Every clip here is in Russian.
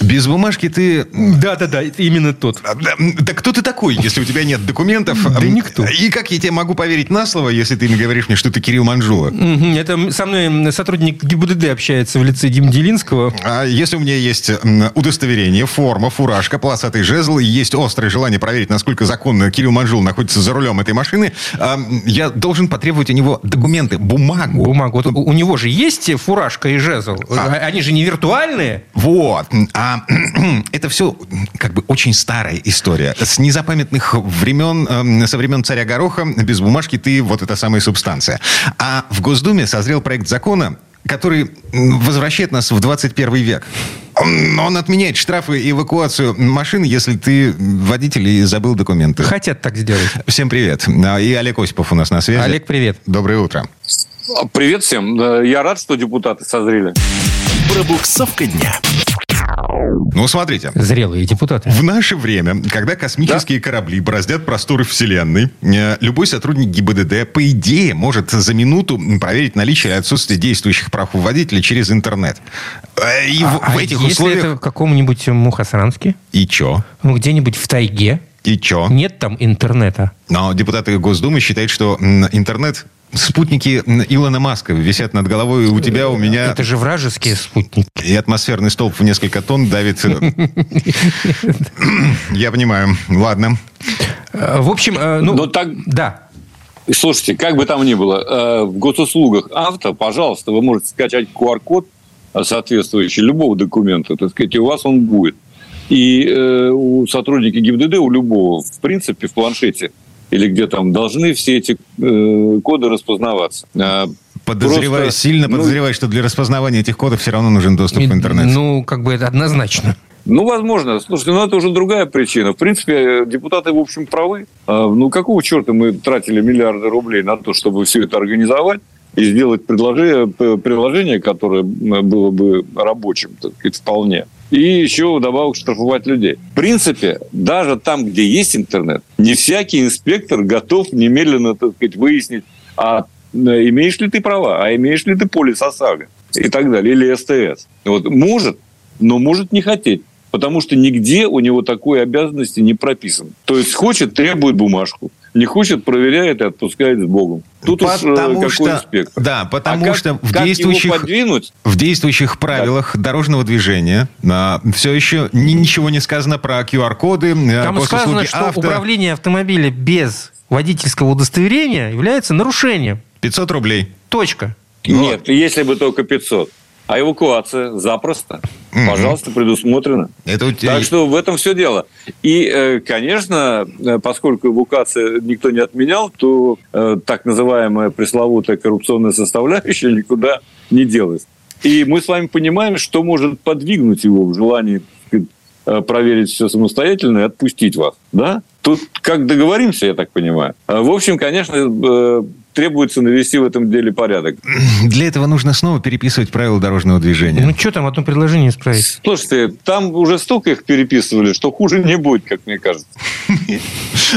Без бумажки ты... Да-да-да, именно тот. А, да, кто ты такой, если у тебя нет документов? Да никто. И как я тебе могу поверить на слово, если ты мне говоришь мне, что ты Кирилл Манжула? Это со мной сотрудник ГИБДД общается в лице Дим Делинского. А если у меня есть удостоверение, форма, фуражка, полосатый жезл, и есть острое желание проверить, насколько законно Кирилл Манжул находится за рулем этой машины, а, я должен потребовать у него документы, бумагу. Бумагу. Вот у, у него же есть фуражка и жезл. А. Они же не виртуальные. Вот. А это все как бы очень старая история. С незапамятных времен, эм, со времен царя Гороха, без бумажки ты вот эта самая субстанция. А в Госдуме созрел проект закона, который возвращает нас в 21 век. Он, он отменяет штрафы и эвакуацию машин, если ты водитель и забыл документы. Хотят так сделать. Всем привет. А, И Олег Осипов у нас на связи. Олег, привет. Доброе утро. Привет всем. Я рад, что депутаты созрели. Пробуксовка дня. Ну, смотрите. Зрелые депутаты. В наше время, когда космические корабли бороздят просторы Вселенной, э, любой сотрудник ГИБДД, по идее, может за минуту проверить наличие и отсутствие действующих прав у водителя через интернет. Э, И в, А в этих если условиях... это в каком-нибудь Мухосранске? И чё? Ну, где-нибудь в тайге? И чё? Нет там интернета. Но депутаты Госдумы считают, что интернет... Спутники Илона Маска висят над головой и у тебя, у меня... Это же вражеские спутники. И атмосферный столб в несколько тонн давит... Я понимаю. Ладно. Э, В общем, э, ну... Но так, Да. слушайте, как бы там ни было, э, в госуслугах авто, пожалуйста, вы можете скачать QR-код соответствующий любого документа, так сказать, и у вас он будет. И э, у сотрудника ГИБДД, у любого, в принципе, в планшете или где там, должны все эти э, коды распознаваться. А, Подозреваю, Просто, сильно ну, подозреваю, что для распознавания этих кодов все равно нужен доступ в интернет. Ну, как бы это однозначно. Ну, возможно. Слушайте, ну это уже другая причина. В принципе, депутаты, в общем, правы. А, Ну, какого черта мы тратили миллиарды рублей на то, чтобы все это организовать и сделать предложение, приложение, которое было бы рабочим, так сказать, вполне. И еще вдобавок штрафовать людей. В принципе, даже там, где есть интернет, не всякий инспектор готов немедленно, так сказать, выяснить, а э, имеешь ли ты права, а имеешь ли ты полис ОСАГО и так далее, или СТС. Вот может, но может не хотеть. Потому что нигде у него такой обязанности не прописано. То есть хочет, требует бумажку. Не хочет, проверяет и отпускает с Богом. Тут уж э, Потому какой что- инспектор. да, потому А как- что в как действующих-? В действующих правилах дорожного движения все еще ни- ничего не сказано про QR-коды, э, Там сказано, госуслуги что авто. управление автомобиля без водительского удостоверения является нарушением. 500 рублей. Точка. Нет, если бы только 500. А эвакуация запросто. Мгм. Пожалуйста, предусмотрено. Это у тебя- Так что в этом все дело. И, э, конечно, э, поскольку эвакуация никто не отменял, то э, так называемая пресловутая коррупционная составляющая никуда не делась. И мы с вами понимаем, что может подвигнуть его в желании проверить все самостоятельно и отпустить вас. Да? Тут как договоримся, я так понимаю. В общем, конечно, требуется навести в этом деле порядок. Для этого нужно снова переписывать правила дорожного движения. Ну, что там, одно предложение исправить? Слушайте, там уже столько их переписывали, что хуже не будет, как мне кажется.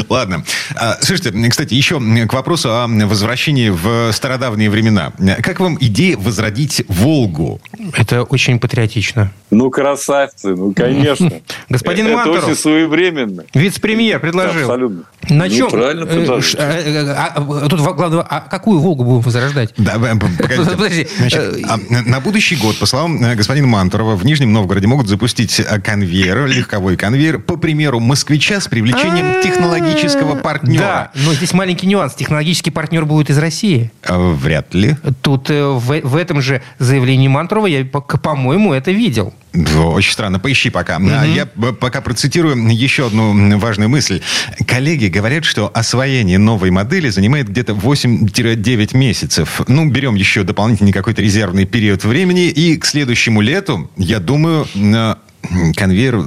Ладно. А, Слушайте, кстати, еще к вопросу о возвращении в стародавние времена. Как вам идея возродить Волгу? Это очень патриотично. Ну, красавцы, ну, конечно. Господин Это Мантуров. очень своевременно. Вице-премьер предложил. Абсолютно. На чем? правильно э, э, э, а, Тут во- главное, а какую Волгу будем возрождать? Да, погодите. Подожди. Значит, Э, а, на будущий год, по словам э, господина Мантурова, в Нижнем Новгороде могут запустить э, конвейер, легковой конвейер, по примеру москвича с привлечением технологического партнера. Да, но здесь маленький нюанс. Технологический партнер будет из России. Э, Вряд ли. Тут в, в этом же заявлении Мантурова я, по- по-моему, это видел. Очень странно. Поищи пока. А Я пока процитирую еще одну важную мысль. Коллеги говорят, что освоение новой модели занимает где-то 8-9 месяцев. Ну, берем еще дополнительный какой-то резервный период времени. И к следующему лету, я думаю, конвейер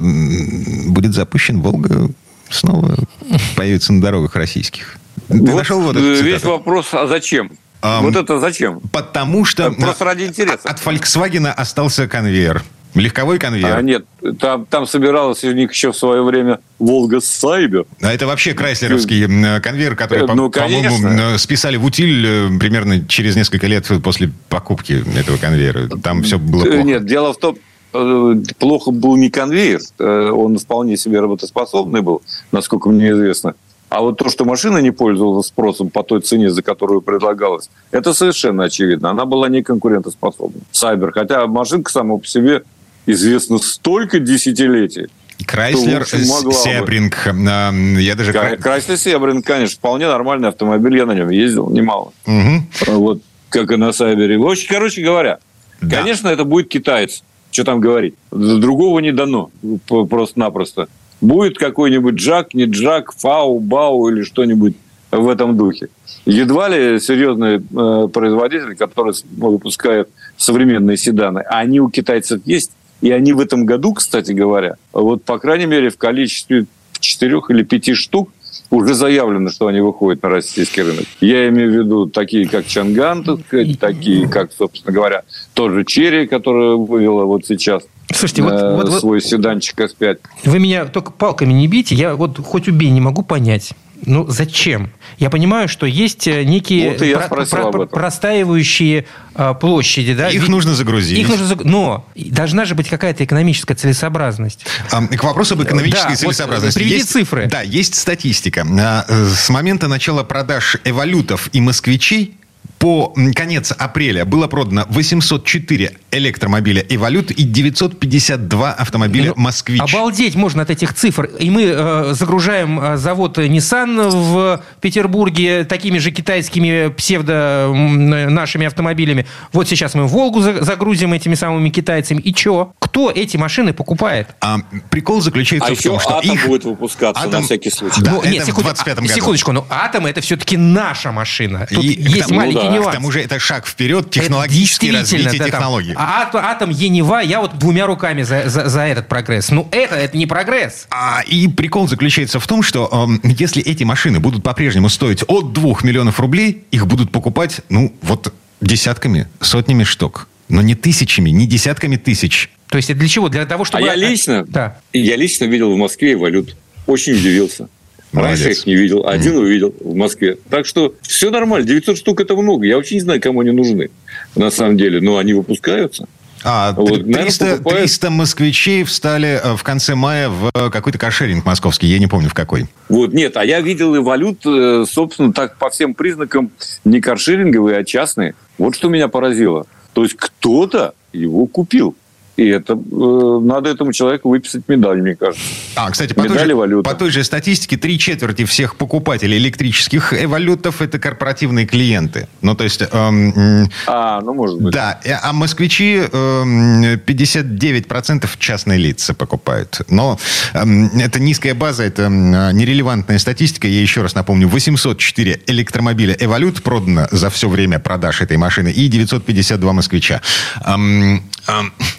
будет запущен. Волга снова появится на дорогах российских. Ты Вот, нашел вот э, эту Весь вопрос, а зачем? Ам, вот это зачем? Потому что... Просто ради интереса. От Volkswagen остался конвейер. Легковой конвейер? А нет, там, там собиралась у них еще в свое время Волга Сайбер. А это вообще крайслеровский конвейер, который, по- Ну, по-моему, списали в утиль э, примерно через несколько лет после покупки этого конвейера. Там все было Э, плохо. Нет, дело в том, э, плохо был не конвейер, э, он вполне себе работоспособный был, насколько мне известно. А вот то, что машина не пользовалась спросом по той цене, за которую предлагалась, это совершенно очевидно. Она была не конкурентоспособна. Сайбер. Хотя машинка сама по себе известна столько десятилетий. Крайслер. Себринг. а, Я даже... Кра- Крайслер Себрин, конечно, вполне нормальный автомобиль. Я на нем ездил немало. Мгм. Вот как и на Сайбере. В общем, короче говоря, Да. конечно, это будет китаец. Что там говорить? Другого не дано. Просто-напросто. Будет какой-нибудь Джак, не Джак, Фау, Бау или что-нибудь в этом духе. Едва ли серьезный э, производитель, который с- выпускает современные седаны, они у китайцев есть, и они в этом году, кстати говоря, вот по крайней мере в количестве четырех или пяти штук уже заявлено, что они выходят на российский рынок. Я имею в виду такие, как Чанган, так сказать, такие, как, собственно говоря, тот же Черри, которая вывела вот сейчас Слушайте, вот, э, вот- вот свой седанчик S5. вы меня только палками не бейте, я вот хоть убей, не могу понять. Ну, зачем? Я понимаю, что есть э, некие Вот и я спросил об этом. простаивающие э, площади. Да? Их Ви- нужно загрузить. Их нужно заг- Но должна же быть какая-то экономическая целесообразность. А, К вопросу об экономической Да, вот целесообразности. приведи Есть- цифры. Да, есть статистика. А, э, С момента начала продаж эволютов и москвичей по конец апреля было продано 804 электромобиля «Эволют» и 952 автомобиля Ну, «Москвич». Обалдеть можно от этих цифр. И мы э, загружаем э, завод Nissan в Петербурге такими же китайскими псевдо нашими автомобилями. Вот сейчас мы Волгу за- загрузим этими самыми китайцами. И чё? Кто эти машины покупает? А прикол заключается А в том, что атом их... будет выпускаться Атом- на всякий случай. Да, Ну, это нет, в секунду- 25-м а, году. Секундочку, но атом это все-таки наша машина. Тут И есть тому- маленький нюанс. К тому же это шаг вперед, действительно, развитие да, технологий. А ат- атом Енева, я вот двумя руками за, за- за этот прогресс. Ну, это, это не прогресс. А, и прикол заключается в том, что эм, если эти машины будут по-прежнему стоить от 2 миллионов рублей, их будут покупать, ну, вот десятками, сотнями штук. Но не тысячами, не десятками тысяч. То есть это для чего? Для того, чтобы... А я лично, Да. я лично видел в Москве валют. Очень удивился. Раньше Молодец. их не видел. Один увидел в Москве. Так что все нормально. 900 штук это много. Я вообще не знаю, кому они нужны. На самом деле. Но они выпускаются. А, Вот, три- наверное, 300, покупают. 300 москвичей встали э, в конце мая в э, какой-то каршеринг московский, я не помню в какой. Вот, нет, а я видел и валют, э, собственно, так по всем признакам не каршеринговые, а частные. Вот что меня поразило. То есть кто-то его купил. И это э, надо этому человеку выписать медаль, мне кажется. А, кстати, по той, Медали же, валюта. по той же статистике, три четверти всех покупателей электрических эволютов – это корпоративные клиенты. Ну, то есть, эм, А, ну, может быть. да, э, а москвичи эм, 59% частные лица покупают. Но эм, это низкая база, это м, нерелевантная статистика. Я еще раз напомню, 804 электромобиля «Эволют» продано за все время продаж этой машины и 952 москвича. Эм,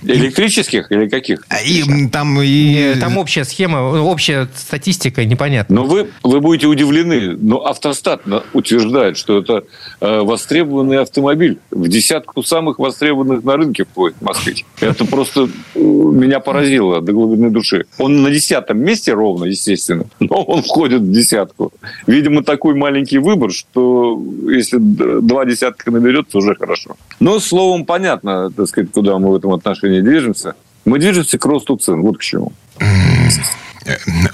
Электрических или каких? и м, там и... Э, Там общая схема, общая статистика непонятна. Но вы, вы будете удивлены, но автостат утверждает, что это э, востребованный автомобиль. В десятку самых востребованных на рынке входит москвич. Это просто э, меня поразило до глубины души. Он на десятом месте ровно, естественно, но он входит в десятку. Видимо, такой маленький выбор, что если два десятка наберется, уже хорошо. Но словом понятно, так сказать, куда мы этом отношении движемся. Мы движемся к росту цен. Вот к чему.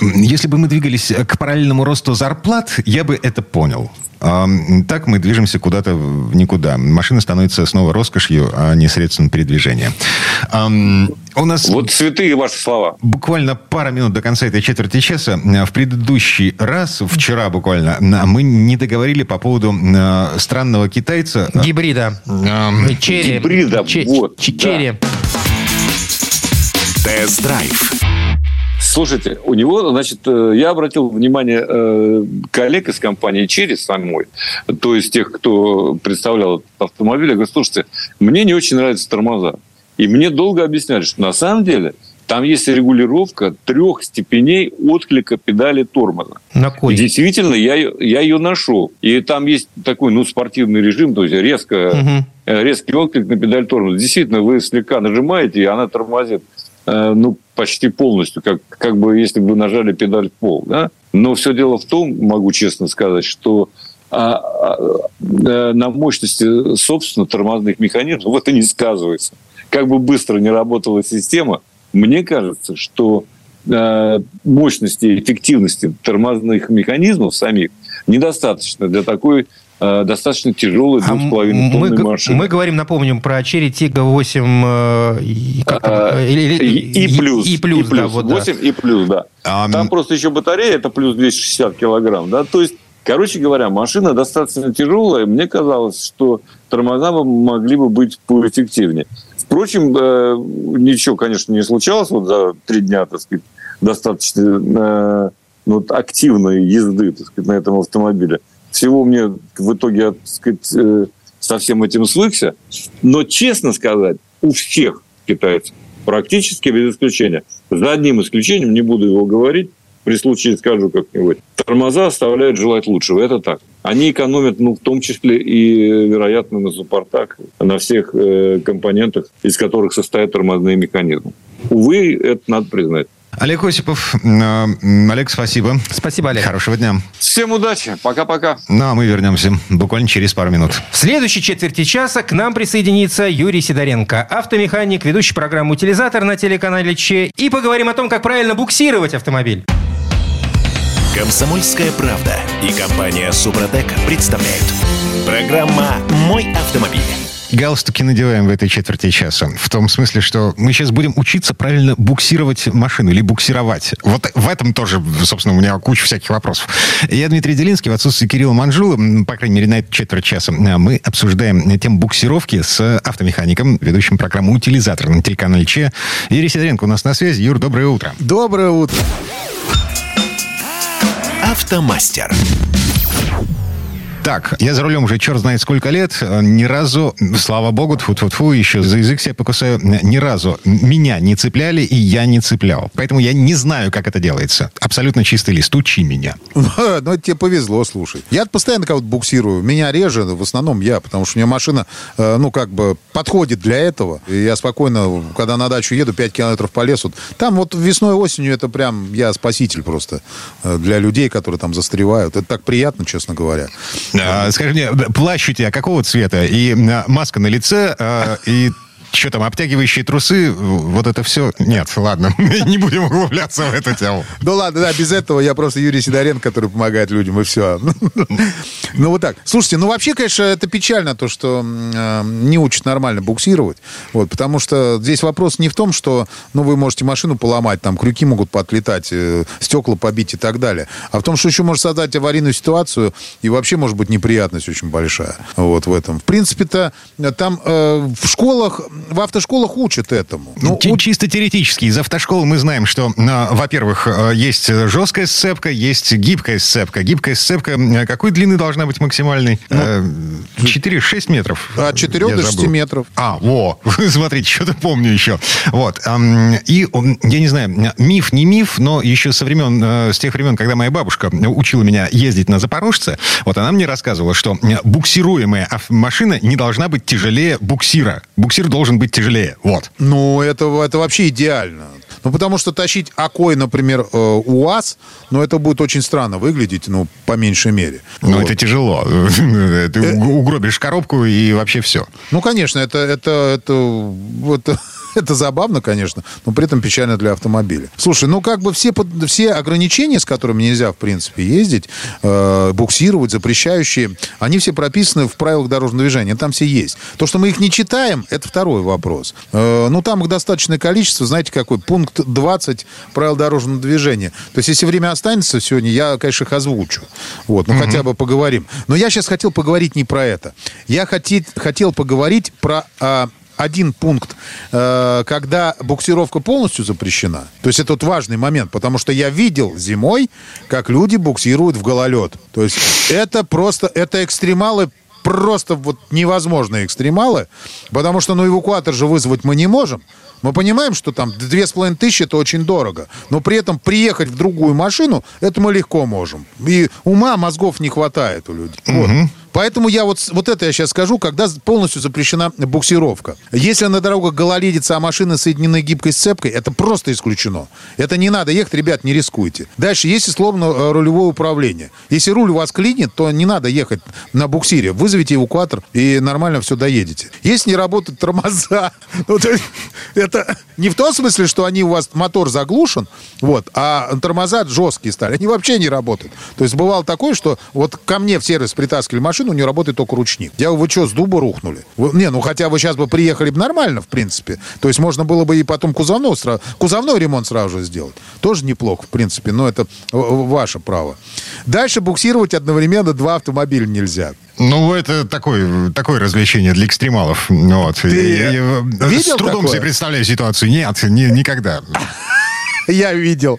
Если бы мы двигались к параллельному росту зарплат, я бы это понял. А, Так мы движемся куда-то в никуда. Машина становится снова роскошью, а не средством передвижения. У нас Вот святые ваши слова. буквально пара минут до конца этой четверти часа. В предыдущий раз, вчера буквально, мы не договорили по поводу а, странного китайца. Гибрида. Ам, Черри. Гибрида, вот. Черри. Тест-драйв. Слушайте, у него, значит, э, я обратил внимание э, коллег из компании «Через» самой, то есть тех, кто представлял этот автомобиль, я говорю, слушайте, мне не очень нравятся тормоза. И мне долго объясняли, что на самом деле там есть регулировка трех степеней отклика педали тормоза. На И кой? действительно, я, я ее нашел. И там есть такой, ну, спортивный режим, то есть резко, э, резкий отклик на педаль тормоза. Действительно, вы слегка нажимаете, и она тормозит. ну, почти полностью, как, как бы если бы нажали педаль в пол. Да? Но все дело в том, могу честно сказать, что а, а, а, на мощности, собственно, тормозных механизмов это не сказывается. Как бы быстро не работала система, мне кажется, что э, мощности, эффективности тормозных механизмов самих недостаточно для такой достаточно тяжелой а двух тонной машины. Мы говорим, напомним, про Cherry Tiggo 8 э, и, а, или, и, и плюс. И плюс, и плюс да, вот, 8 да. и плюс, да. Там просто еще батарея, это плюс 260 килограмм, да, то есть Короче говоря, машина достаточно тяжелая. Мне казалось, что тормоза могли бы быть поэффективнее. Впрочем, э, ничего, конечно, не случалось вот за три дня, так сказать, достаточно ну, активной езды так сказать, на этом автомобиле всего мне в итоге, так сказать, э, со всем этим свыкся. Но, честно сказать, у всех китайцев, практически без исключения, за одним исключением, не буду его говорить, при случае скажу как-нибудь, тормоза оставляют желать лучшего. Это так. Они экономят, ну, в том числе и, вероятно, на суппортах, на всех э, компонентах, из которых состоят тормозные механизмы. Увы, это надо признать. Олег Осипов. Олег, спасибо. Спасибо, Олег. Хорошего дня. Всем удачи. Пока-пока. Ну, а мы вернемся буквально через пару минут. В следующей четверти часа к нам присоединится Юрий Сидоренко, автомеханик, ведущий программу «Утилизатор» на телеканале Че. И поговорим о том, как правильно буксировать автомобиль. Комсомольская правда и компания «Супротек» представляют. Программа «Мой автомобиль». Галстуки надеваем в этой четверти часа. В том смысле, что мы сейчас будем учиться правильно буксировать машину или буксировать. Вот в этом тоже, собственно, у меня куча всяких вопросов. Я Дмитрий Делинский, в отсутствии Кирилла Манжула, по крайней мере, на эту четверть часа, мы обсуждаем тему буксировки с автомехаником, ведущим программу «Утилизатор» на телеканале Че. Юрий Сидоренко у нас на связи. Юр, доброе утро. Доброе утро. Автомастер. Так, я за рулем уже черт знает сколько лет. Ни разу, слава богу, тьфу -тьфу -тьфу, еще за язык себя покусаю, ни разу меня не цепляли, и я не цеплял. Поэтому я не знаю, как это делается. Абсолютно чистый лист. Учи меня. Ну, это тебе повезло, слушай. Я постоянно кого-то буксирую. Меня реже, в основном я, потому что у меня машина, э, ну, как бы подходит для этого. И я спокойно, когда на дачу еду, 5 километров по лесу, там вот весной, осенью это прям я спаситель просто э, для людей, которые там застревают. Это так приятно, честно говоря. А, скажи мне, плащ у тебя какого цвета? И а, маска на лице, а, и что там, обтягивающие трусы, вот это все? Нет, ладно, не будем углубляться в эту тему. Ну ладно, да, без этого я просто Юрий Сидоренко, который помогает людям, и все. Ну вот так. Слушайте, ну вообще, конечно, это печально, то, что э, не учат нормально буксировать. Вот, потому что здесь вопрос не в том, что ну, вы можете машину поломать, там крюки могут поотлетать, э, стекла побить и так далее. А в том, что еще может создать аварийную ситуацию, и вообще может быть неприятность очень большая. Вот в этом. В принципе-то там э, в школах в автошколах учат этому. Ну, Ч- чисто теоретически. Из автошколы мы знаем, что, э, во-первых, э, есть жесткая сцепка, есть гибкая сцепка. Гибкая сцепка э, какой длины должна быть максимальной? Ну, 4-6 метров. От 4 до 6 метров. А, во, смотрите, что-то помню еще. Вот. И, я не знаю, миф, не миф, но еще со времен, с тех времен, когда моя бабушка учила меня ездить на Запорожце, вот она мне рассказывала, что буксируемая машина не должна быть тяжелее буксира. Буксир должен должен быть тяжелее. Вот. Ну, это, это вообще идеально. Ну, потому что тащить окой, например, э, УАЗ, ну, это будет очень странно выглядеть, ну, по меньшей мере. Ну, вот. это тяжело. Ты э, угробишь коробку и вообще все. Ну, конечно, это, это, это, это Это забавно, конечно, но при этом печально для автомобиля. Слушай, ну как бы все, все ограничения, с которыми нельзя, в принципе, ездить, э, буксировать, запрещающие, они все прописаны в правилах дорожного движения. Там все есть. То, что мы их не читаем, это второй вопрос. Э, ну, там их достаточное количество. Знаете, какой? Пункт 20 правил дорожного движения. То есть, если время останется сегодня, я, конечно, их озвучу. Вот, ну, угу. хотя бы поговорим. Но я сейчас хотел поговорить не про это. Я хотел, хотел поговорить про... Э, один пункт, э, когда буксировка полностью запрещена. То есть это вот важный момент, потому что я видел зимой, как люди буксируют в гололед. То есть это просто, это экстремалы просто вот невозможные экстремалы, потому что ну эвакуатор же вызвать мы не можем. Мы понимаем, что там две с половиной тысячи это очень дорого, но при этом приехать в другую машину это мы легко можем. И ума, мозгов не хватает у людей. Угу. Вот. Поэтому я вот, вот это я сейчас скажу, когда полностью запрещена буксировка. Если на дорогах гололедица, а машины соединены гибкой сцепкой, это просто исключено. Это не надо ехать, ребят, не рискуйте. Дальше, если сломано э, рулевое управление. Если руль у вас клинит, то не надо ехать на буксире. Вызовите эвакуатор и нормально все доедете. Если не работают тормоза, ну, это не в том смысле, что они у вас мотор заглушен, вот, а тормоза жесткие стали. Они вообще не работают. То есть бывало такое, что вот ко мне в сервис притаскивали машину, у нее работает только ручник. Я вы что, с дуба рухнули? Вы, не, ну хотя вы сейчас бы приехали бы нормально, в принципе. То есть можно было бы и потом кузовной, сразу, кузовной ремонт сразу же сделать. Тоже неплохо, в принципе, но это ваше право. Дальше буксировать одновременно два автомобиля нельзя. Ну, это такое, такое развлечение для экстремалов. Вот. Ты я, я, видел с трудом такое? себе представляю ситуацию. Нет, ни, никогда. Я видел.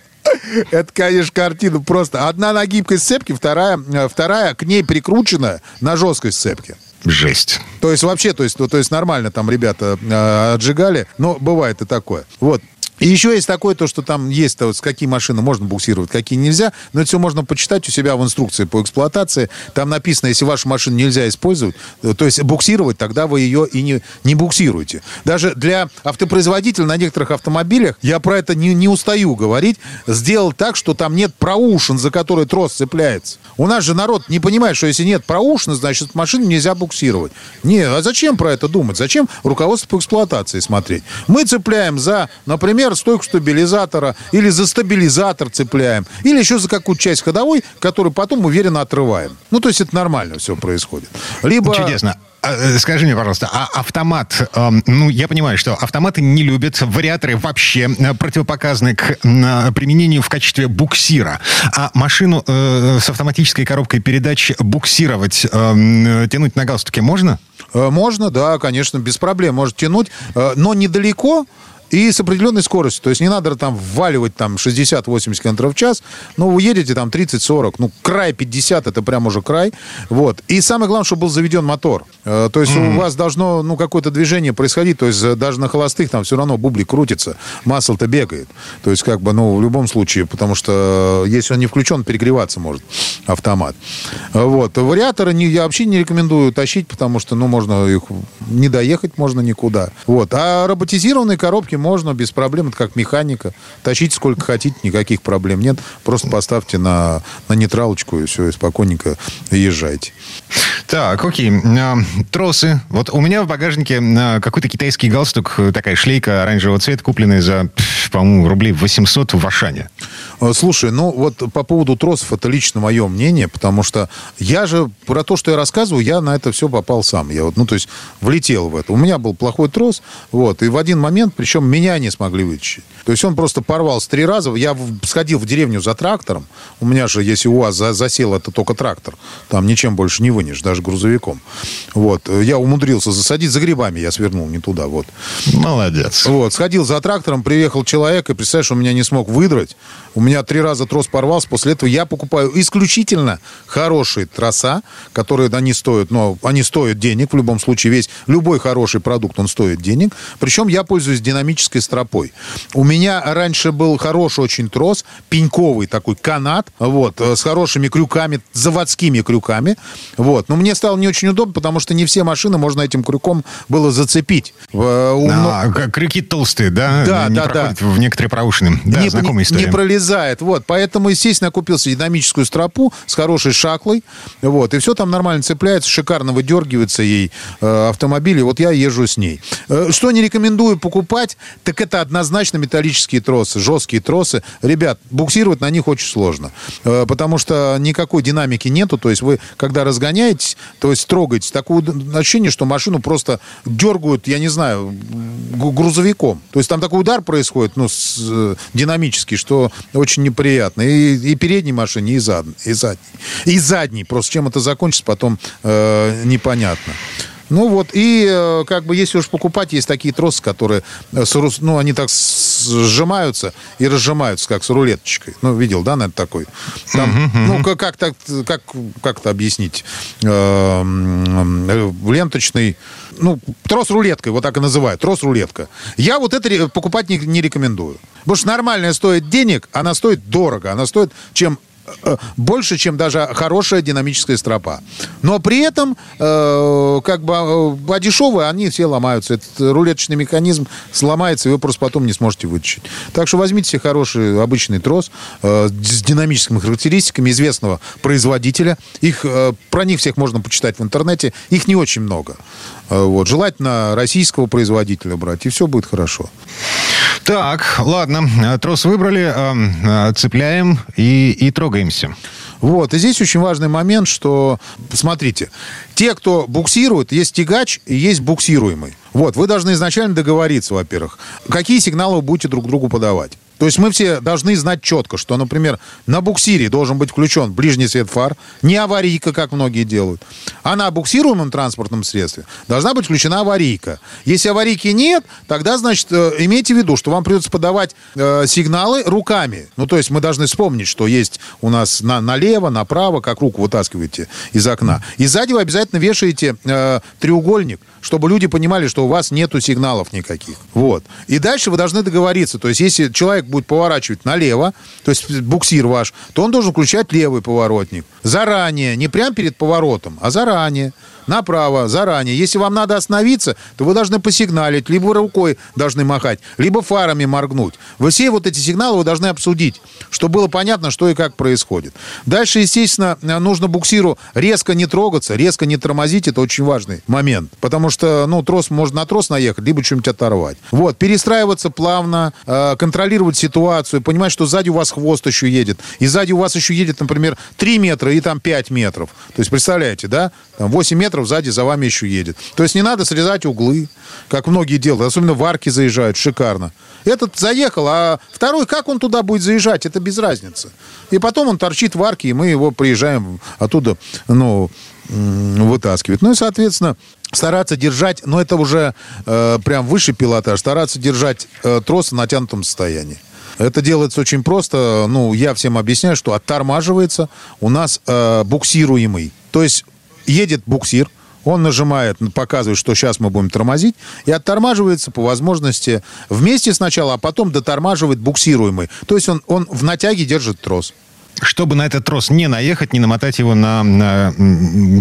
Это, конечно, картина просто. Одна на гибкой сцепке, вторая, э, вторая к ней прикручена на жесткой сцепке. Жесть. То есть вообще, то есть, то, то есть нормально там ребята э, отжигали, но бывает и такое. Вот. И еще есть такое, то, что там есть, то, с какие машины можно буксировать, какие нельзя. Но это все можно почитать у себя в инструкции по эксплуатации. Там написано, если вашу машину нельзя использовать, э, то есть буксировать, тогда вы ее и не, не буксируете. Даже для автопроизводителя на некоторых автомобилях, я про это не, не устаю говорить, сделал так, что там нет проушин, за который трос цепляется. У нас же народ не понимает, что если нет проушин, значит машину нельзя буксировать. Не, а зачем про это думать? Зачем руководство по эксплуатации смотреть? Мы цепляем за, например, стойку стабилизатора или за стабилизатор цепляем, или еще за какую-то часть ходовой, которую потом уверенно отрываем. Ну, то есть это нормально все происходит. Либо... Чудесно. А, э, Скажи мне, пожалуйста, а автомат, эм, ну, я понимаю, что автоматы не любят, вариаторы вообще э, противопоказаны к э, применению в качестве буксира. А машину э, с автоматической коробкой передач буксировать, эм, тянуть на галстуке можно? Можно, да, конечно, без проблем. Может тянуть, но недалеко и с определенной скоростью. То есть не надо там вваливать там 60-80 км в час. Ну, вы едете там 30-40. Ну, край 50 это прям уже край. Вот. И самое главное, чтобы был заведен мотор. Э, То есть у вас должно, ну, какое-то движение происходить. То есть э, даже на холостых там все равно бублик крутится. Масло-то бегает. То есть как бы, ну, в любом случае, потому что э, если он не включен, перегреваться может автомат. Вот. Вариаторы не, я вообще не рекомендую тащить, потому что, ну, можно их не доехать можно никуда. Вот. А роботизированные коробки можно без проблем, это как механика. Тащите сколько хотите, никаких проблем нет. Просто поставьте на, на нейтралочку и все, и спокойненько езжайте. Так, окей. А, Тросы. Вот у меня в багажнике а, какой-то китайский галстук, э, такая шлейка оранжевого цвета, купленная за, по-моему, рублей 800 в Ашане. Э, Слушай, ну вот по поводу тросов, это лично мое мнение, потому что я же про то, что я рассказываю, я на это все попал сам. Я вот, ну, то есть влетел в это. У меня был плохой трос, вот, и в один момент, причем меня не смогли вытащить. То есть он просто порвался три раза. Я сходил в деревню за трактором. У меня же, если у вас за- засел, это только трактор. Там ничем больше не вынешь, даже грузовиком. Вот. Я умудрился засадить за грибами, я свернул не туда, вот. Молодец. Вот, сходил за трактором, приехал человек, и, представляешь, он меня не смог выдрать. У меня три раза трос порвался. После этого я покупаю исключительно хорошие троса, которые они стоят, но они стоят денег в любом случае. Весь любой хороший продукт, он стоит денег. Причем я пользуюсь динамической стропой. У меня раньше был хороший очень трос, пеньковый такой канат, вот, э, с хорошими крюками, заводскими крюками. Вот. Но мне стало не очень удобно, потому что не все машины можно этим крюком было зацепить. Мно- А, крюки толстые, да? Да, не да, да. в некоторые проушины. Да, не, знакомая история. не пролезает. Вот. Поэтому, естественно, я купил динамическую стропу с хорошей шаклой. Вот. И все там нормально цепляется, шикарно выдергивается ей э, автомобиль. И вот я езжу с ней. Э, что не рекомендую покупать, так это однозначно металлические тросы, жесткие тросы. Ребят, буксировать на них очень сложно. Э, потому что никакой динамики нету. То есть вы, когда разгоняетесь, то есть трогаетесь, такое ощущение, что машину просто дергают, я не знаю, грузовиком. То есть там такой удар происходит, ну, с, э, динамический, что очень неприятно. И, и передней машине, и, зад, и задней. И задней. Просто чем это закончится, потом э, непонятно. Ну вот, и э, как бы если уж покупать, есть такие тросы, которые, с ну, они так сжимаются и разжимаются, как с рулеточкой. Ну, видел, да, наверное, такой? Там, ну, как, как, так, как, как это объяснить? Э, э, ленточный, ну, трос рулеткой, вот так и называют, трос рулетка. Я вот это покупать не, не рекомендую. Потому что нормальная стоит денег, она стоит дорого, она стоит, чем больше, чем даже хорошая динамическая стропа. Но при этом, э, как бы, э, а дешевые, они все ломаются. Этот рулеточный механизм сломается, и вы просто потом не сможете вытащить. Так что возьмите себе хороший обычный трос э, с динамическими характеристиками известного производителя. Их, э, про них всех можно почитать в интернете. Их не очень много. Э, вот. Желательно российского производителя брать, и все будет хорошо. Так, ладно, трос выбрали, э, э, цепляем и, и трогаемся. Вот, и здесь очень важный момент, что, смотрите, те, кто буксирует, есть тягач и есть буксируемый. Вот, вы должны изначально договориться, во-первых, какие сигналы вы будете друг другу подавать. То есть мы все должны знать четко, что, например, на буксире должен быть включен ближний свет фар, не аварийка, как многие делают, а на буксируемом транспортном средстве должна быть включена аварийка. Если аварийки нет, тогда, значит, э, имейте в виду, что вам придется подавать э, сигналы руками. Ну, то есть мы должны вспомнить, что есть у нас на, налево, направо, как руку вытаскиваете из окна. И сзади вы обязательно вешаете э, треугольник, чтобы люди понимали, что у вас нету сигналов никаких. Вот. И дальше вы должны договориться. То есть если человек будет поворачивать налево, то есть буксир ваш, то он должен включать левый поворотник. Заранее, не прямо перед поворотом, а заранее направо, заранее. Если вам надо остановиться, то вы должны посигналить, либо рукой должны махать, либо фарами моргнуть. Вы все вот эти сигналы вы должны обсудить, чтобы было понятно, что и как происходит. Дальше, естественно, нужно буксиру резко не трогаться, резко не тормозить. Это очень важный момент. Потому что, ну, трос, можно на трос наехать, либо что-нибудь оторвать. Вот, перестраиваться плавно, э, контролировать ситуацию, понимать, что сзади у вас хвост еще едет. И сзади у вас еще едет, например, 3 метра и там 5 метров. То есть, представляете, да? Там 8 метров метров сзади за вами еще едет. То есть не надо срезать углы, как многие делают. Особенно в арки заезжают, шикарно. Этот заехал, а второй, как он туда будет заезжать, это без разницы. И потом он торчит в арке, и мы его приезжаем оттуда, ну, вытаскивать. Ну и, соответственно, стараться держать, но это уже э, прям выше пилотаж, стараться держать э, трос в натянутом состоянии. Это делается очень просто. Ну, я всем объясняю, что оттормаживается у нас э, буксируемый. То есть едет буксир, он нажимает, показывает, что сейчас мы будем тормозить, и оттормаживается по возможности вместе сначала, а потом дотормаживает буксируемый. То есть он, он в натяге держит трос. Чтобы на этот трос не наехать, не намотать его на, на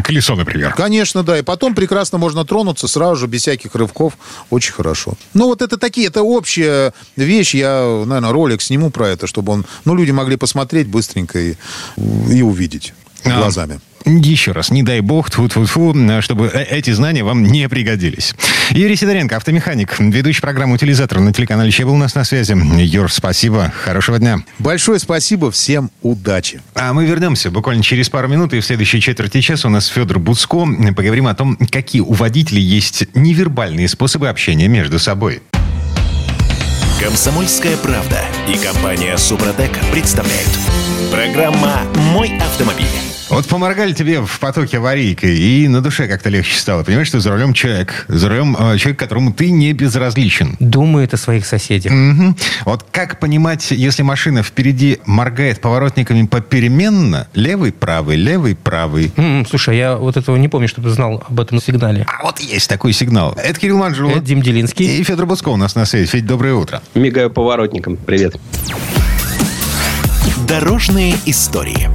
колесо, например. Конечно, да. И потом прекрасно можно тронуться сразу же, без всяких рывков. Очень хорошо. Ну, вот это такие, это общая вещь. Я, наверное, ролик сниму про это, чтобы он, ну, люди могли посмотреть быстренько и, и увидеть а. Еще раз, не дай бог, тьфу -тьфу -тьфу, чтобы э, эти знания вам не пригодились. Юрий Сидоренко, автомеханик, ведущий программы «Утилизатор» на телеканале Че был у нас на связи. Юр, спасибо, хорошего дня. Большое спасибо, всем удачи. А мы вернемся буквально через пару минут, и в следующей четверти часа у нас Федор Буцко. Поговорим о том, какие у водителей есть невербальные способы общения между собой. Комсомольская правда и компания «Супротек» представляют. Программа «Мой автомобиль». Вот поморгали тебе в потоке аварийкой, и на душе как-то легче стало. Понимаешь, что за рулем человек. За рулем э, человек, которому ты не безразличен. Думает о своих соседях. Угу. Вот как понимать, если машина впереди моргает поворотниками попеременно, левый, правый, левый, правый? М-м, слушай, я вот этого не помню, чтобы знал об этом сигнале. А вот есть такой сигнал. Это Кирилл Манжулов. Это Дим Делинский. И Федор Буско у нас на связи. Федь, доброе утро. Мигаю поворотником. Привет. Дорожные истории.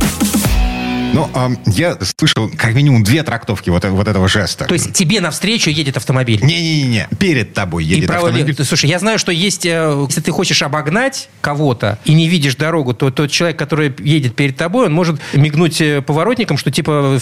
Ну, э, я слышал как минимум две трактовки вот, вот этого жеста. То есть тебе навстречу едет автомобиль? Не-не-не, перед тобой едет и право, автомобиль. Слушай, я знаю, что есть, э, если ты хочешь обогнать кого-то и не видишь дорогу, то тот человек, который едет перед тобой, он может мигнуть э, поворотником, что типа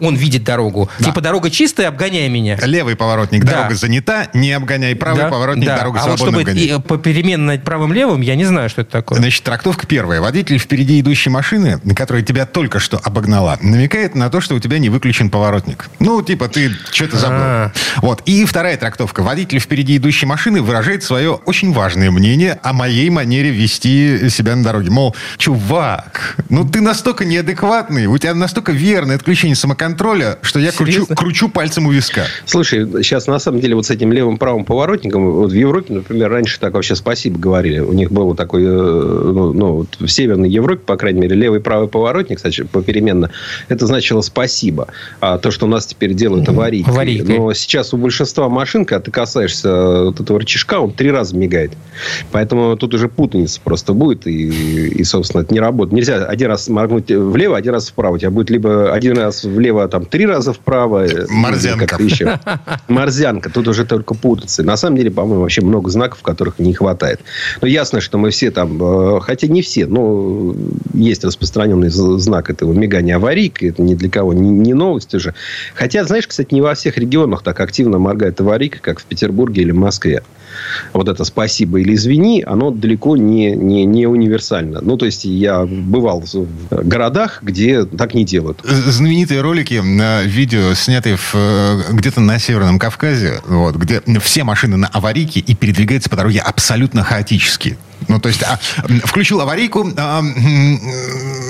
он видит дорогу. Да. Типа дорога чистая, обгоняй меня. Левый поворотник, да. дорога занята, не обгоняй. Правый да. поворотник, да. дорога а свободна, вот чтобы обгоняй. попеременно правым-левым, я не знаю, что это такое. Значит, трактовка первая. Водитель впереди идущей машины, которая тебя только что обогнала, намекает намекает на то, что у тебя не выключен поворотник. Ну, типа, ты что-то забыл. А-а-а. Вот. И вторая трактовка. Водитель впереди идущей машины выражает свое очень важное мнение о моей манере вести себя на дороге. Мол, чувак, ну ты настолько неадекватный, у тебя настолько верное отключение самоконтроля, что я кручу, кручу пальцем у виска. Слушай, сейчас на самом деле вот с этим левым правым поворотником, вот в Европе, например, раньше так вообще спасибо говорили. У них был такой, э, ну, ну вот в Северной Европе, по крайней мере, левый правый поворотник, кстати, попеременно одновременно, это значило спасибо. А то, что у нас теперь делают аварийкой. аварийкой. Но сейчас у большинства машин, когда ты касаешься вот этого рычажка, он три раза мигает. Поэтому тут уже путаница просто будет. И, и собственно, это не работает. Нельзя один раз моргнуть влево, один раз вправо. У тебя будет либо один раз влево, там, три раза вправо. Морзянка. Еще. Морзянка. Тут уже только путаться. На самом деле, по-моему, вообще много знаков, которых не хватает. Но ясно, что мы все там, э, хотя не все, но есть распространенный знак этого мигания аварийка. Это ни для кого не, не новость уже. Хотя, знаешь, кстати, не во всех регионах так активно моргает аварийка, как в Петербурге или Москве вот это «спасибо» или «извини», оно далеко не, не, не универсально. Ну, то есть, я бывал в городах, где так не делают. Знаменитые ролики, видео, снятые в, э, где-то на Северном Кавказе, вот, где все машины на аварийке и передвигаются по дороге абсолютно хаотически. Ну, то есть, а, включил аварийку, а,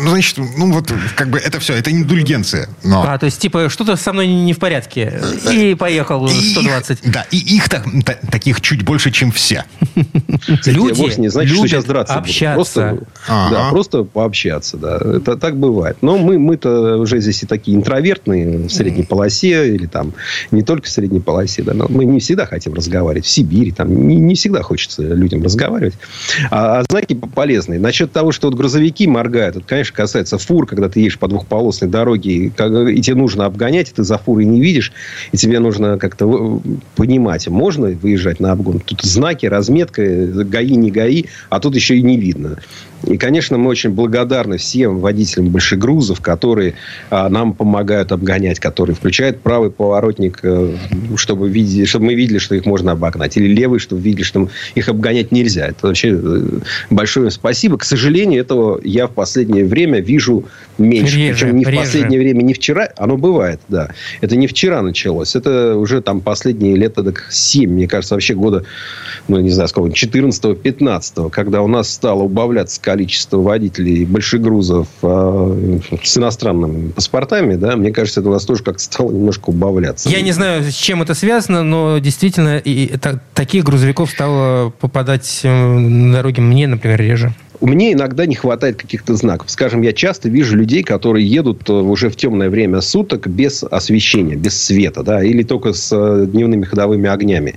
значит, ну, вот, как бы это все, это индульгенция. Но... А, то есть, типа, что-то со мной не в порядке. И поехал 120. И, да, и их так, таких чуть больше, чем все. Люди вовсе не значит, что сейчас драться общаться. Просто, ага. да, просто пообщаться, да. Это так бывает. Но мы, мы-то уже здесь и такие интровертные в средней полосе, или там не только в средней полосе, да, но мы не всегда хотим разговаривать. В Сибири там не, не всегда хочется людям разговаривать. А, а знаки полезные. Насчет того, что вот грузовики моргают, это, конечно, касается фур, когда ты едешь по двухполосной дороге, и, и тебе нужно обгонять, и ты за фурой не видишь, и тебе нужно как-то понимать, можно выезжать на обгон. Тут знаки, разметка, ГАИ, не ГАИ, а тут еще и не видно. И, конечно, мы очень благодарны всем водителям большегрузов, которые а, нам помогают обгонять, которые включают правый поворотник, а, чтобы, видели, чтобы мы видели, что их можно обогнать. Или левый, чтобы видели, что их обгонять нельзя. Это вообще э, большое спасибо. К сожалению, этого я в последнее время вижу меньше. Реже, Причем не в реже. последнее время, не вчера. Оно бывает, да. Это не вчера началось. Это уже там последние лет так 7, мне кажется, вообще года, ну, не знаю, сколько, 14-15, когда у нас стало убавляться количество водителей большегрузов э, с иностранными паспортами, да, мне кажется, это у нас тоже как-то стало немножко убавляться. Я не знаю, с чем это связано, но действительно и, и, таких грузовиков стало попадать э, на дороге мне, например, реже. Мне иногда не хватает каких-то знаков. Скажем, я часто вижу людей, которые едут э, уже в темное время суток без освещения, без света, да, или только с э, дневными ходовыми огнями.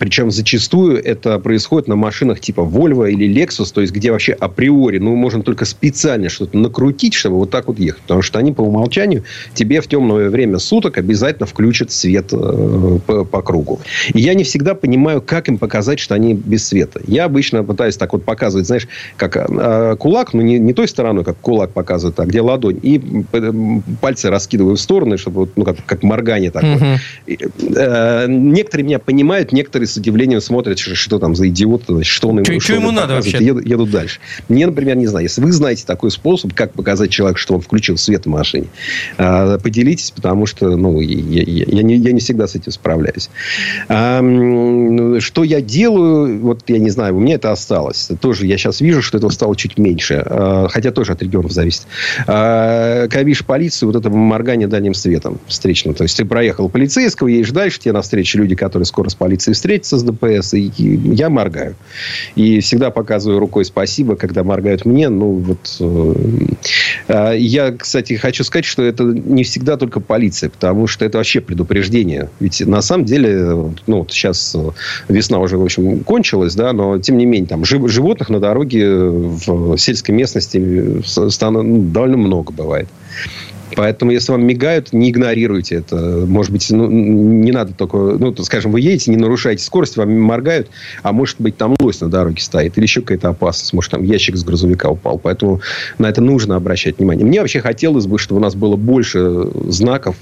Причем зачастую это происходит на машинах типа Volvo или Lexus, то есть где вообще априори, ну, можно только специально что-то накрутить, чтобы вот так вот ехать. Потому что они по умолчанию тебе в темное время суток обязательно включат свет э, по, по кругу. И я не всегда понимаю, как им показать, что они без света. Я обычно пытаюсь так вот показывать, знаешь, как кулак, но не, не той стороной, как кулак показывает, а где ладонь, и пальцы раскидываю в стороны, чтобы, ну, как, как моргание такое. Угу. Э, некоторые меня понимают, некоторые с удивлением смотрят, что, что там за идиот, что он что, что ему надо вообще? Едут, едут дальше. Мне, например, не знаю, если вы знаете такой способ, как показать человеку, что он включил свет в машине, э, поделитесь, потому что, ну, я, я, я, не, я не всегда с этим справляюсь. Э, что я делаю, вот я не знаю, у меня это осталось. Тоже я сейчас вижу, что это стало чуть меньше. А, хотя тоже от регионов зависит. Когда видишь полицию, вот это моргание дальним светом встречным. То есть, ты проехал полицейского, едешь дальше, тебе навстречу люди, которые скоро с полицией встретятся с ДПС, и я моргаю. И всегда показываю рукой спасибо, когда моргают мне. Ну, вот... Э, я, кстати, хочу сказать, что это не всегда только полиция, потому что это вообще предупреждение. Ведь на самом деле, ну, вот сейчас весна уже, в общем, кончилась, да, но тем не менее, там, животных на дороге в сельской местности ну, довольно много бывает. Поэтому, если вам мигают, не игнорируйте это. Может быть, ну, не надо только... Ну, скажем, вы едете, не нарушайте скорость, вам моргают, а может быть, там лось на дороге стоит. Или еще какая-то опасность. Может, там ящик с грузовика упал. Поэтому на это нужно обращать внимание. Мне вообще хотелось бы, чтобы у нас было больше знаков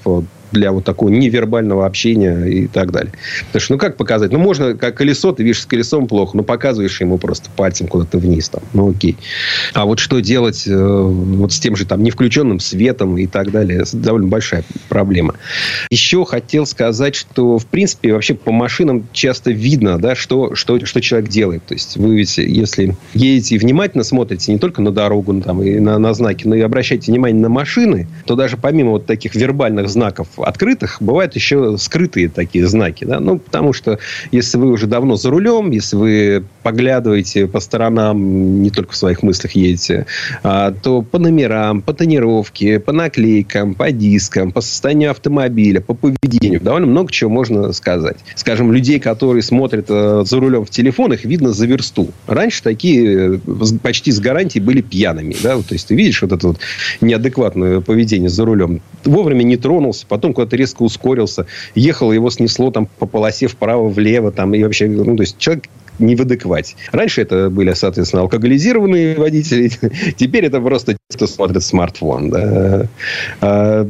для вот такого невербального общения и так далее. Потому что, ну, как показать? Ну, можно, как колесо, ты видишь, с колесом плохо, ну, показываешь ему просто пальцем куда-то вниз там. Ну, окей. А вот что делать э, вот с тем же там невключенным светом и так далее, это довольно большая проблема. Еще хотел сказать, что, в принципе, вообще по машинам часто видно, да, что, что, что человек делает. То есть, вы ведь, если едете и внимательно смотрите не только на дорогу там, и на, на знаки, но и обращаете внимание на машины, то даже помимо вот таких вербальных знаков открытых, бывают еще скрытые такие знаки. Да? Ну, потому что если вы уже давно за рулем, если вы поглядываете по сторонам, не только в своих мыслях едете, а, то по номерам, по тонировке, по наклейкам, по дискам, по состоянию автомобиля, по поведению, довольно много чего можно сказать. Скажем, людей, которые смотрят э, за рулем в телефон, их видно за версту. Раньше такие э, почти с гарантией были пьяными. Да? То есть, ты видишь вот это вот неадекватное поведение за рулем. Вовремя не тронулся, потом куда-то резко ускорился, ехал, его снесло там по полосе вправо-влево, там, и вообще, ну, то есть, человек не в адеквате. Раньше это были, соответственно, алкоголизированные водители. Теперь это просто те, кто смотрит смартфон. Да. А,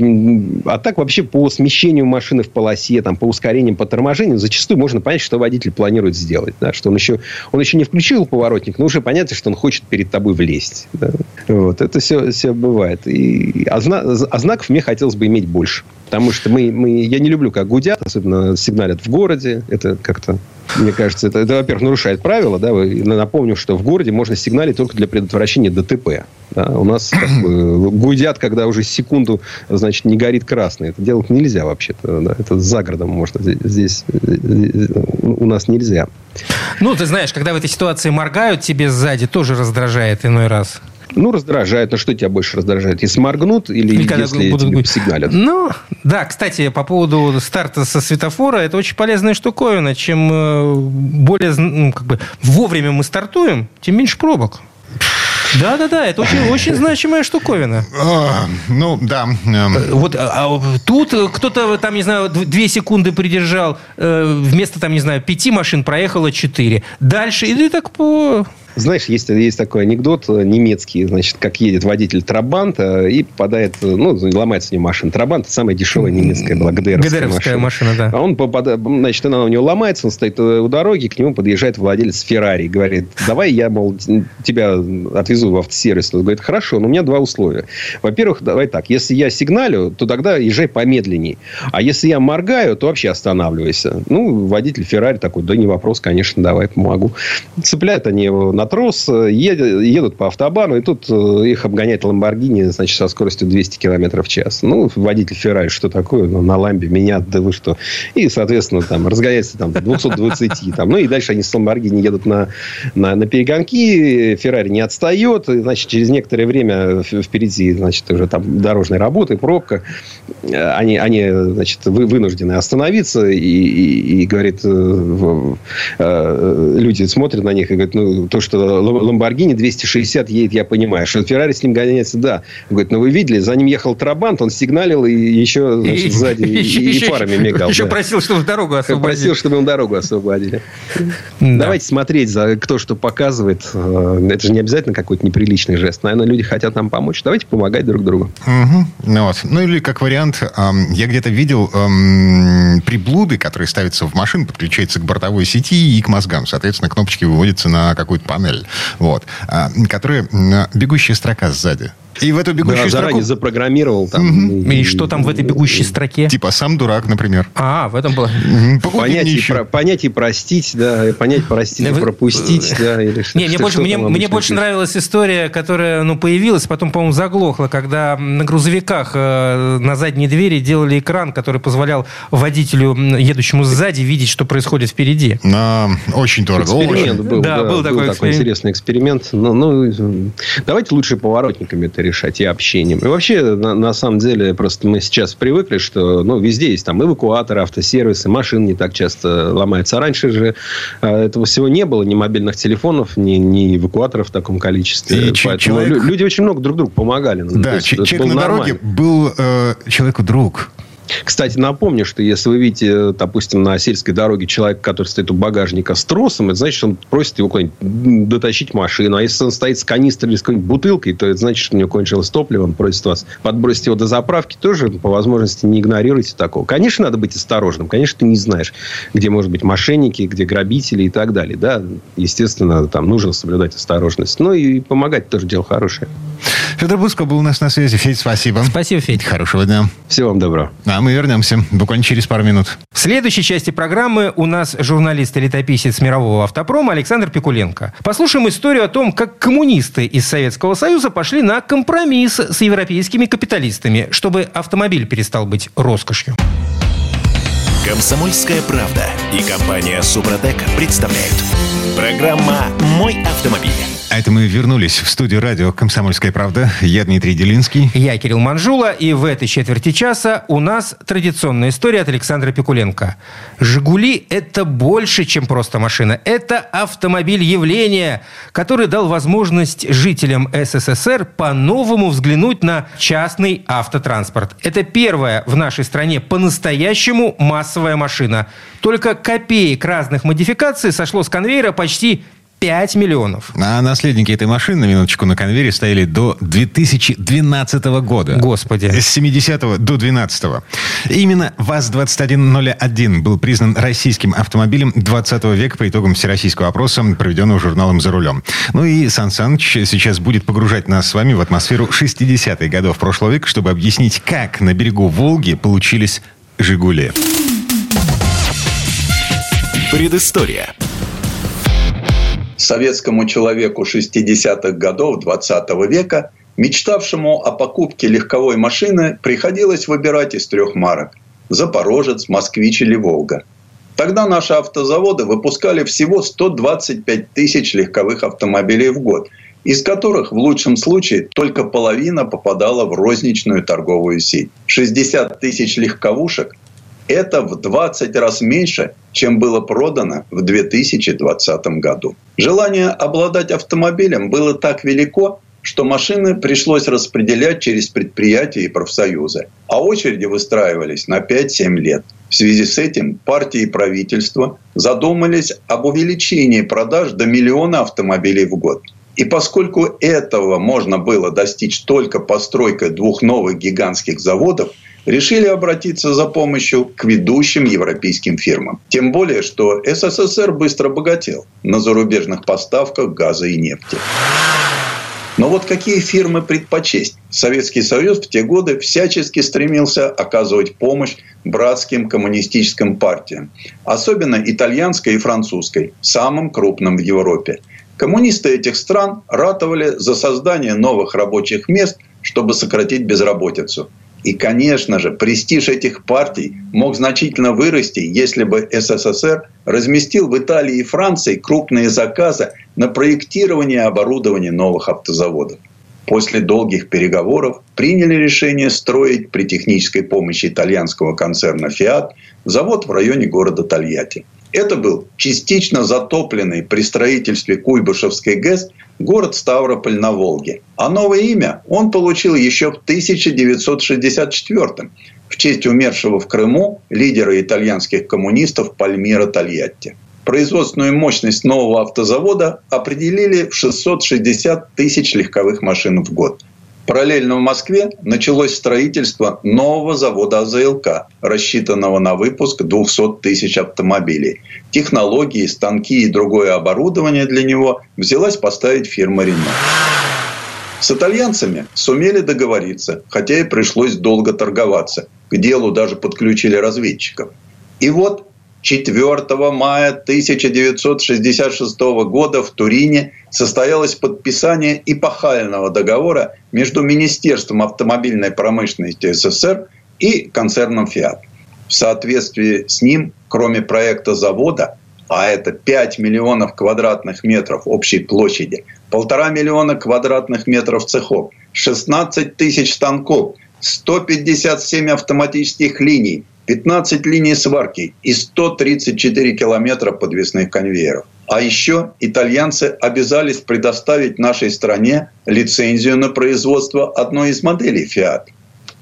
а так вообще по смещению машины в полосе, там, по ускорениям, по торможению, зачастую можно понять, что водитель планирует сделать. Да, что он еще, он еще не включил поворотник, но уже понятно, что он хочет перед тобой влезть. Да. Вот, это все, все бывает. И, а, зна, а знаков мне хотелось бы иметь больше. Потому что мы, мы, я не люблю, как гудят, особенно сигналят в городе. Это как-то, мне кажется, это, это во-первых, нарушает правила. Да? Напомню, что в городе можно сигналить только для предотвращения ДТП. Да? У нас как бы, гудят, когда уже секунду, значит, не горит красный. Это делать нельзя вообще-то. Да? Это за городом можно. Здесь, здесь у нас нельзя. Ну, ты знаешь, когда в этой ситуации моргают тебе сзади, тоже раздражает иной раз. Ну, раздражает. Но что тебя больше раздражает? Если моргнут или, или если будут тебе сигналят? Ну, да. Кстати, по поводу старта со светофора, это очень полезная штуковина. Чем э, более ну, как бы, вовремя мы стартуем, тем меньше пробок. Да, да, да, это очень, очень значимая штуковина. А, ну, да. Эм. Вот а, а тут кто-то там, не знаю, две секунды придержал, э, вместо там, не знаю, пяти машин проехало четыре. Дальше, и так по знаешь, есть, есть такой анекдот немецкий, значит, как едет водитель Трабанта и попадает, ну, ломается у него машина. Трабант – самая дешевая немецкая была ГДРовская, машина. машина. да. А он попадает, значит, она у него ломается, он стоит у дороги, к нему подъезжает владелец Феррари, говорит, давай я, мол, тебя отвезу в автосервис. Он говорит, хорошо, но у меня два условия. Во-первых, давай так, если я сигналю, то тогда езжай помедленней. А если я моргаю, то вообще останавливайся. Ну, водитель Феррари такой, да не вопрос, конечно, давай помогу. Цепляют они его на трос, едут, едут по автобану, и тут э, их обгоняет Ламборгини, значит, со скоростью 200 км в час. Ну, водитель Феррари, что такое? Ну, на ламбе меня, да вы что? И, соответственно, там, разгоняется там, до 220. Там. Ну, и дальше они с Ламборгини едут на, на, на перегонки, Феррари не отстает, и, значит, через некоторое время впереди, значит, уже там дорожная работа, пробка. Они, они значит, вынуждены остановиться, и, и, и говорит, э, э, люди смотрят на них и говорят, ну, то, что что Ламборгини 260 едет, я понимаю. Что Феррари с ним гоняется, да. Он говорит, ну вы видели, за ним ехал Трабант, он сигналил и еще значит, и, сзади и, и, фарами мигал. Еще да. просил, чтобы дорогу освободили. Просил, чтобы ему дорогу освободили. Да. Давайте смотреть, за кто что показывает. Э, это же не обязательно какой-то неприличный жест. Наверное, люди хотят нам помочь. Давайте помогать друг другу. Угу. Ну, вот. ну или как вариант, я где-то видел приблуды, которые ставятся в машину, подключаются к бортовой сети и к мозгам. Соответственно, кнопочки выводятся на какую-то панель панель, вот, а, которые бегущая строка сзади. И в эту бегущую да, строку... заранее запрограммировал там. Mm-hmm. И, и что там в этой бегущей строке? Типа сам дурак, например. А, в этом было. Mm-hmm. Понять, и про, понять и простить, да. Понять, простить и пропустить, да. Или Не, мне, больше, мне, мне больше нравилась история, которая ну, появилась, потом, по-моему, заглохла, когда на грузовиках э, на задней двери делали экран, который позволял водителю, едущему сзади, видеть, что происходит впереди. На... Очень дорого. Эксперимент был, да, да, был, был такой, такой интересный эксперимент. Ну, ну, давайте лучше поворотниками это решать и общением. И вообще, на, на самом деле, просто мы сейчас привыкли, что ну, везде есть там эвакуаторы, автосервисы, машины не так часто ломаются. А раньше же а, этого всего не было, ни мобильных телефонов, ни, ни эвакуаторов в таком количестве. И Поэтому человек... люди очень много друг другу помогали. Ну, да, человек на нормально. дороге был э, человеку друг. Кстати, напомню, что если вы видите, допустим, на сельской дороге человека, который стоит у багажника с тросом, это значит, он просит его куда-нибудь дотащить машину. А если он стоит с канистрой или с какой-нибудь бутылкой, то это значит, что у него кончилось топливо, он просит вас подбросить его до заправки. Тоже, по возможности, не игнорируйте такого. Конечно, надо быть осторожным. Конечно, ты не знаешь, где, может быть, мошенники, где грабители и так далее. Да, естественно, там нужно соблюдать осторожность. Но и помогать тоже дело хорошее. Федор Буско был у нас на связи. Федь, спасибо. Спасибо, Федь. Хорошего дня. Всего вам доброго. А мы вернемся буквально через пару минут. В следующей части программы у нас журналист и летописец мирового автопрома Александр Пикуленко. Послушаем историю о том, как коммунисты из Советского Союза пошли на компромисс с европейскими капиталистами, чтобы автомобиль перестал быть роскошью. Комсомольская правда и компания Супротек представляют. Программа «Мой автомобиль». А это мы вернулись в студию радио «Комсомольская правда». Я Дмитрий Делинский. Я Кирилл Манжула, и в этой четверти часа у нас традиционная история от Александра Пикуленко. «Жигули» — это больше, чем просто машина. Это автомобиль явления, который дал возможность жителям СССР по-новому взглянуть на частный автотранспорт. Это первая в нашей стране по-настоящему массовая машина. Только копеек разных модификаций сошло с конвейера почти 5 миллионов. А наследники этой машины, на минуточку, на конвейере стояли до 2012 года. Господи. С 70 до 12 -го. Именно ВАЗ-2101 был признан российским автомобилем 20 века по итогам всероссийского опроса, проведенного журналом «За рулем». Ну и Сан Саныч сейчас будет погружать нас с вами в атмосферу 60-х годов прошлого века, чтобы объяснить, как на берегу Волги получились «Жигули». Предыстория. Советскому человеку 60-х годов 20 века, мечтавшему о покупке легковой машины, приходилось выбирать из трех марок – «Запорожец», «Москвич» или «Волга». Тогда наши автозаводы выпускали всего 125 тысяч легковых автомобилей в год, из которых в лучшем случае только половина попадала в розничную торговую сеть. 60 тысяч легковушек это в 20 раз меньше, чем было продано в 2020 году. Желание обладать автомобилем было так велико, что машины пришлось распределять через предприятия и профсоюзы, а очереди выстраивались на 5-7 лет. В связи с этим партии и правительство задумались об увеличении продаж до миллиона автомобилей в год. И поскольку этого можно было достичь только постройкой двух новых гигантских заводов – решили обратиться за помощью к ведущим европейским фирмам. Тем более, что СССР быстро богател на зарубежных поставках газа и нефти. Но вот какие фирмы предпочесть? Советский Союз в те годы всячески стремился оказывать помощь братским коммунистическим партиям, особенно итальянской и французской, самым крупным в Европе. Коммунисты этих стран ратовали за создание новых рабочих мест, чтобы сократить безработицу. И, конечно же, престиж этих партий мог значительно вырасти, если бы СССР разместил в Италии и Франции крупные заказы на проектирование и оборудование новых автозаводов. После долгих переговоров приняли решение строить при технической помощи итальянского концерна «Фиат» завод в районе города Тольятти. Это был частично затопленный при строительстве Куйбышевской ГЭС город Ставрополь на Волге. А новое имя он получил еще в 1964 в честь умершего в Крыму лидера итальянских коммунистов Пальмира Тольятти. Производственную мощность нового автозавода определили в 660 тысяч легковых машин в год – Параллельно в Москве началось строительство нового завода АЗЛК, рассчитанного на выпуск 200 тысяч автомобилей. Технологии, станки и другое оборудование для него взялась поставить фирма «Рено». С итальянцами сумели договориться, хотя и пришлось долго торговаться. К делу даже подключили разведчиков. И вот 4 мая 1966 года в Турине состоялось подписание эпохального договора между Министерством автомобильной промышленности СССР и концерном «Фиат». В соответствии с ним, кроме проекта завода, а это 5 миллионов квадратных метров общей площади, полтора миллиона квадратных метров цехов, 16 тысяч станков, 157 автоматических линий, 15 линий сварки и 134 километра подвесных конвейеров. А еще итальянцы обязались предоставить нашей стране лицензию на производство одной из моделей Fiat.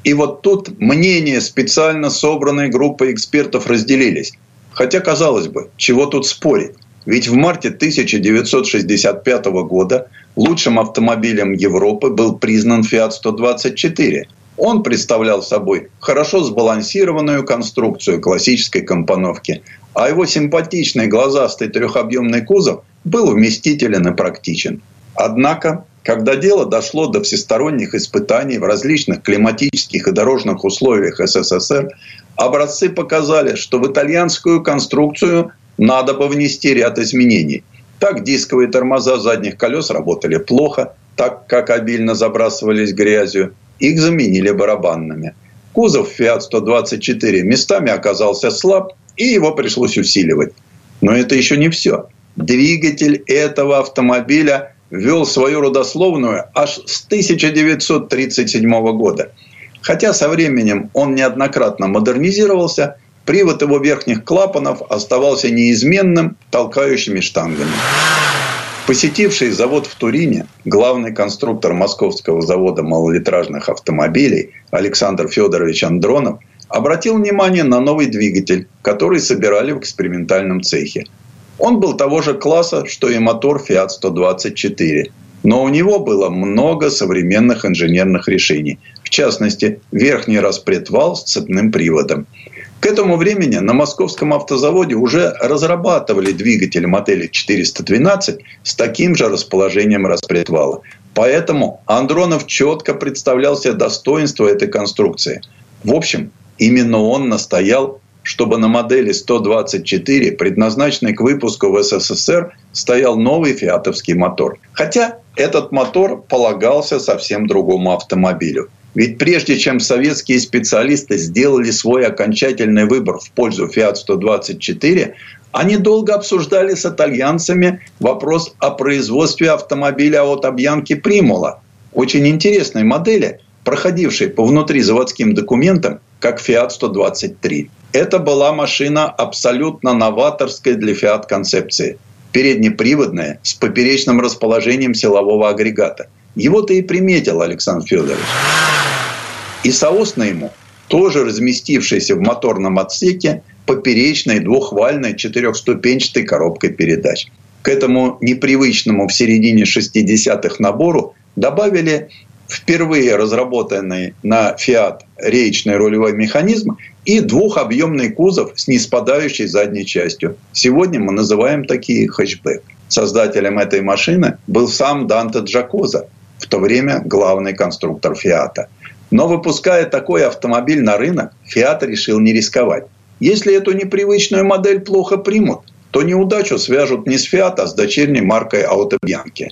И вот тут мнения специально собранной группой экспертов разделились. Хотя, казалось бы, чего тут спорить? Ведь в марте 1965 года лучшим автомобилем Европы был признан Fiat 124 – он представлял собой хорошо сбалансированную конструкцию классической компоновки, а его симпатичный глазастый трехобъемный кузов был вместителен и практичен. Однако когда дело дошло до всесторонних испытаний в различных климатических и дорожных условиях СССР, образцы показали, что в итальянскую конструкцию надо бы внести ряд изменений. Так дисковые тормоза задних колес работали плохо, так как обильно забрасывались грязью. Их заменили барабанными. Кузов Fiat 124 местами оказался слаб, и его пришлось усиливать. Но это еще не все. Двигатель этого автомобиля вел свою родословную аж с 1937 года. Хотя со временем он неоднократно модернизировался, привод его верхних клапанов оставался неизменным толкающими штангами. Посетивший завод в Турине, главный конструктор московского завода малолитражных автомобилей Александр Федорович Андронов обратил внимание на новый двигатель, который собирали в экспериментальном цехе. Он был того же класса, что и мотор Fiat 124. Но у него было много современных инженерных решений. В частности, верхний распредвал с цепным приводом – к этому времени на московском автозаводе уже разрабатывали двигатель модели 412 с таким же расположением распредвала. Поэтому Андронов четко представлял себе достоинство этой конструкции. В общем, именно он настоял, чтобы на модели 124, предназначенной к выпуску в СССР, стоял новый фиатовский мотор. Хотя этот мотор полагался совсем другому автомобилю – ведь прежде чем советские специалисты сделали свой окончательный выбор в пользу Fiat-124, они долго обсуждали с итальянцами вопрос о производстве автомобиля от Обьянки Примула. Очень интересной модели, проходившей по внутризаводским документам, как Fiat 123. Это была машина абсолютно новаторской для Fiat концепции. Переднеприводная, с поперечным расположением силового агрегата. Его-то и приметил Александр Федорович. И соосно ему, тоже разместившийся в моторном отсеке, поперечной двухвальной четырехступенчатой коробкой передач. К этому непривычному в середине 60-х набору добавили впервые разработанный на Fiat речный рулевой механизм и двухобъемный кузов с неспадающей задней частью. Сегодня мы называем такие хэтчбэк. Создателем этой машины был сам Данте Джакоза, в то время главный конструктор Фиата – но выпуская такой автомобиль на рынок, Fiat решил не рисковать. Если эту непривычную модель плохо примут, то неудачу свяжут не с Fiat, а с дочерней маркой Bianchi.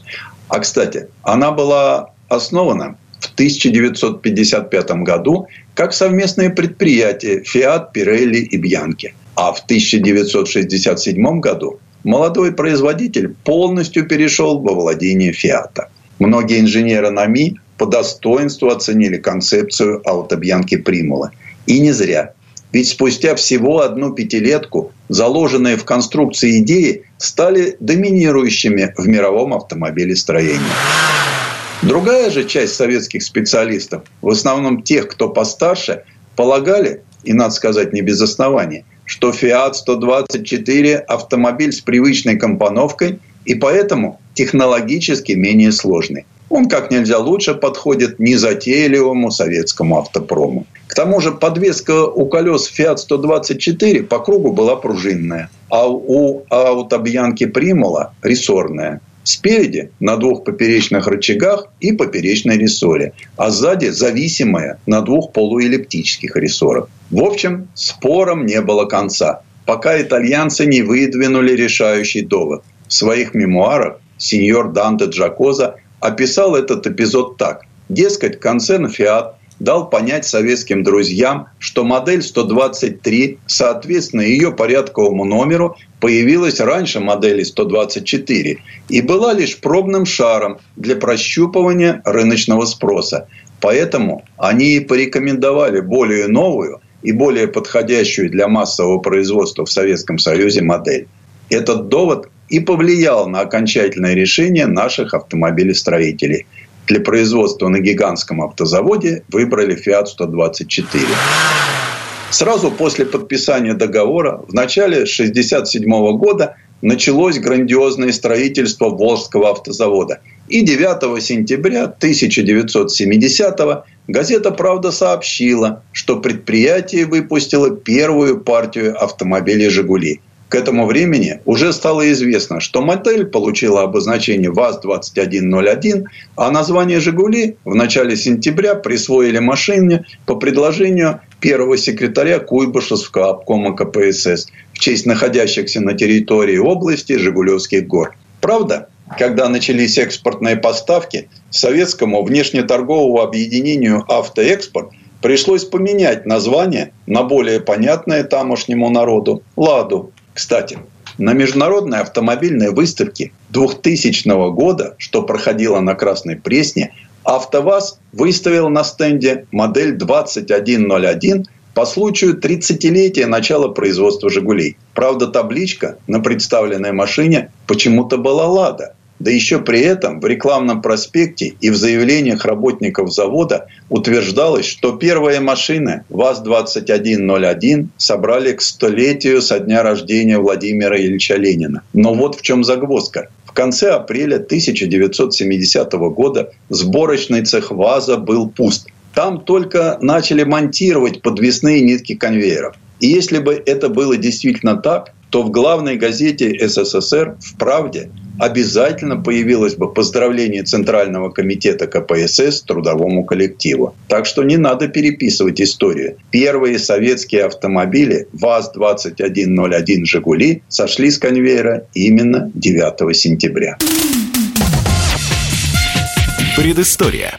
А, кстати, она была основана в 1955 году как совместное предприятие Fiat, Pirelli и Bianchi. А в 1967 году молодой производитель полностью перешел во владение Фиата. Многие инженеры НАМИ по достоинству оценили концепцию аутобьянки Примула. И не зря. Ведь спустя всего одну пятилетку заложенные в конструкции идеи стали доминирующими в мировом автомобилестроении. Другая же часть советских специалистов, в основном тех, кто постарше, полагали, и надо сказать не без основания, что Fiat 124 автомобиль с привычной компоновкой и поэтому технологически менее сложный. Он как нельзя лучше подходит незатейливому советскому автопрому. К тому же подвеска у колес Fiat 124 по кругу была пружинная, а у аутобьянки Примула рессорная. Спереди на двух поперечных рычагах и поперечной рессоре, а сзади зависимая на двух полуэллиптических рессорах. В общем, спором не было конца, пока итальянцы не выдвинули решающий довод. В своих мемуарах сеньор Данте Джакоза описал этот эпизод так. Дескать, концерн «Фиат» дал понять советским друзьям, что модель 123, соответственно ее порядковому номеру, появилась раньше модели 124 и была лишь пробным шаром для прощупывания рыночного спроса. Поэтому они и порекомендовали более новую и более подходящую для массового производства в Советском Союзе модель. Этот довод и повлиял на окончательное решение наших автомобилестроителей. Для производства на гигантском автозаводе выбрали Fiat 124. Сразу после подписания договора в начале 1967 года началось грандиозное строительство Волжского автозавода. И 9 сентября 1970 газета «Правда» сообщила, что предприятие выпустило первую партию автомобилей «Жигули». К этому времени уже стало известно, что модель получила обозначение ВАЗ-2101, а название «Жигули» в начале сентября присвоили машине по предложению первого секретаря Куйбышевского обкома КПСС в честь находящихся на территории области Жигулевских гор. Правда, когда начались экспортные поставки, советскому внешнеторговому объединению «Автоэкспорт» пришлось поменять название на более понятное тамошнему народу – «Ладу». Кстати, на международной автомобильной выставке 2000 года, что проходила на Красной Пресне, АвтоВАЗ выставил на стенде модель 2101 по случаю 30-летия начала производства «Жигулей». Правда, табличка на представленной машине почему-то была «Лада». Да еще при этом в рекламном проспекте и в заявлениях работников завода утверждалось, что первые машины ВАЗ-2101 собрали к столетию со дня рождения Владимира Ильича Ленина. Но вот в чем загвоздка. В конце апреля 1970 года сборочный цех ВАЗа был пуст. Там только начали монтировать подвесные нитки конвейеров. И если бы это было действительно так, то в главной газете СССР «В правде» обязательно появилось бы поздравление Центрального комитета КПСС трудовому коллективу. Так что не надо переписывать историю. Первые советские автомобили ВАЗ-2101 «Жигули» сошли с конвейера именно 9 сентября. Предыстория.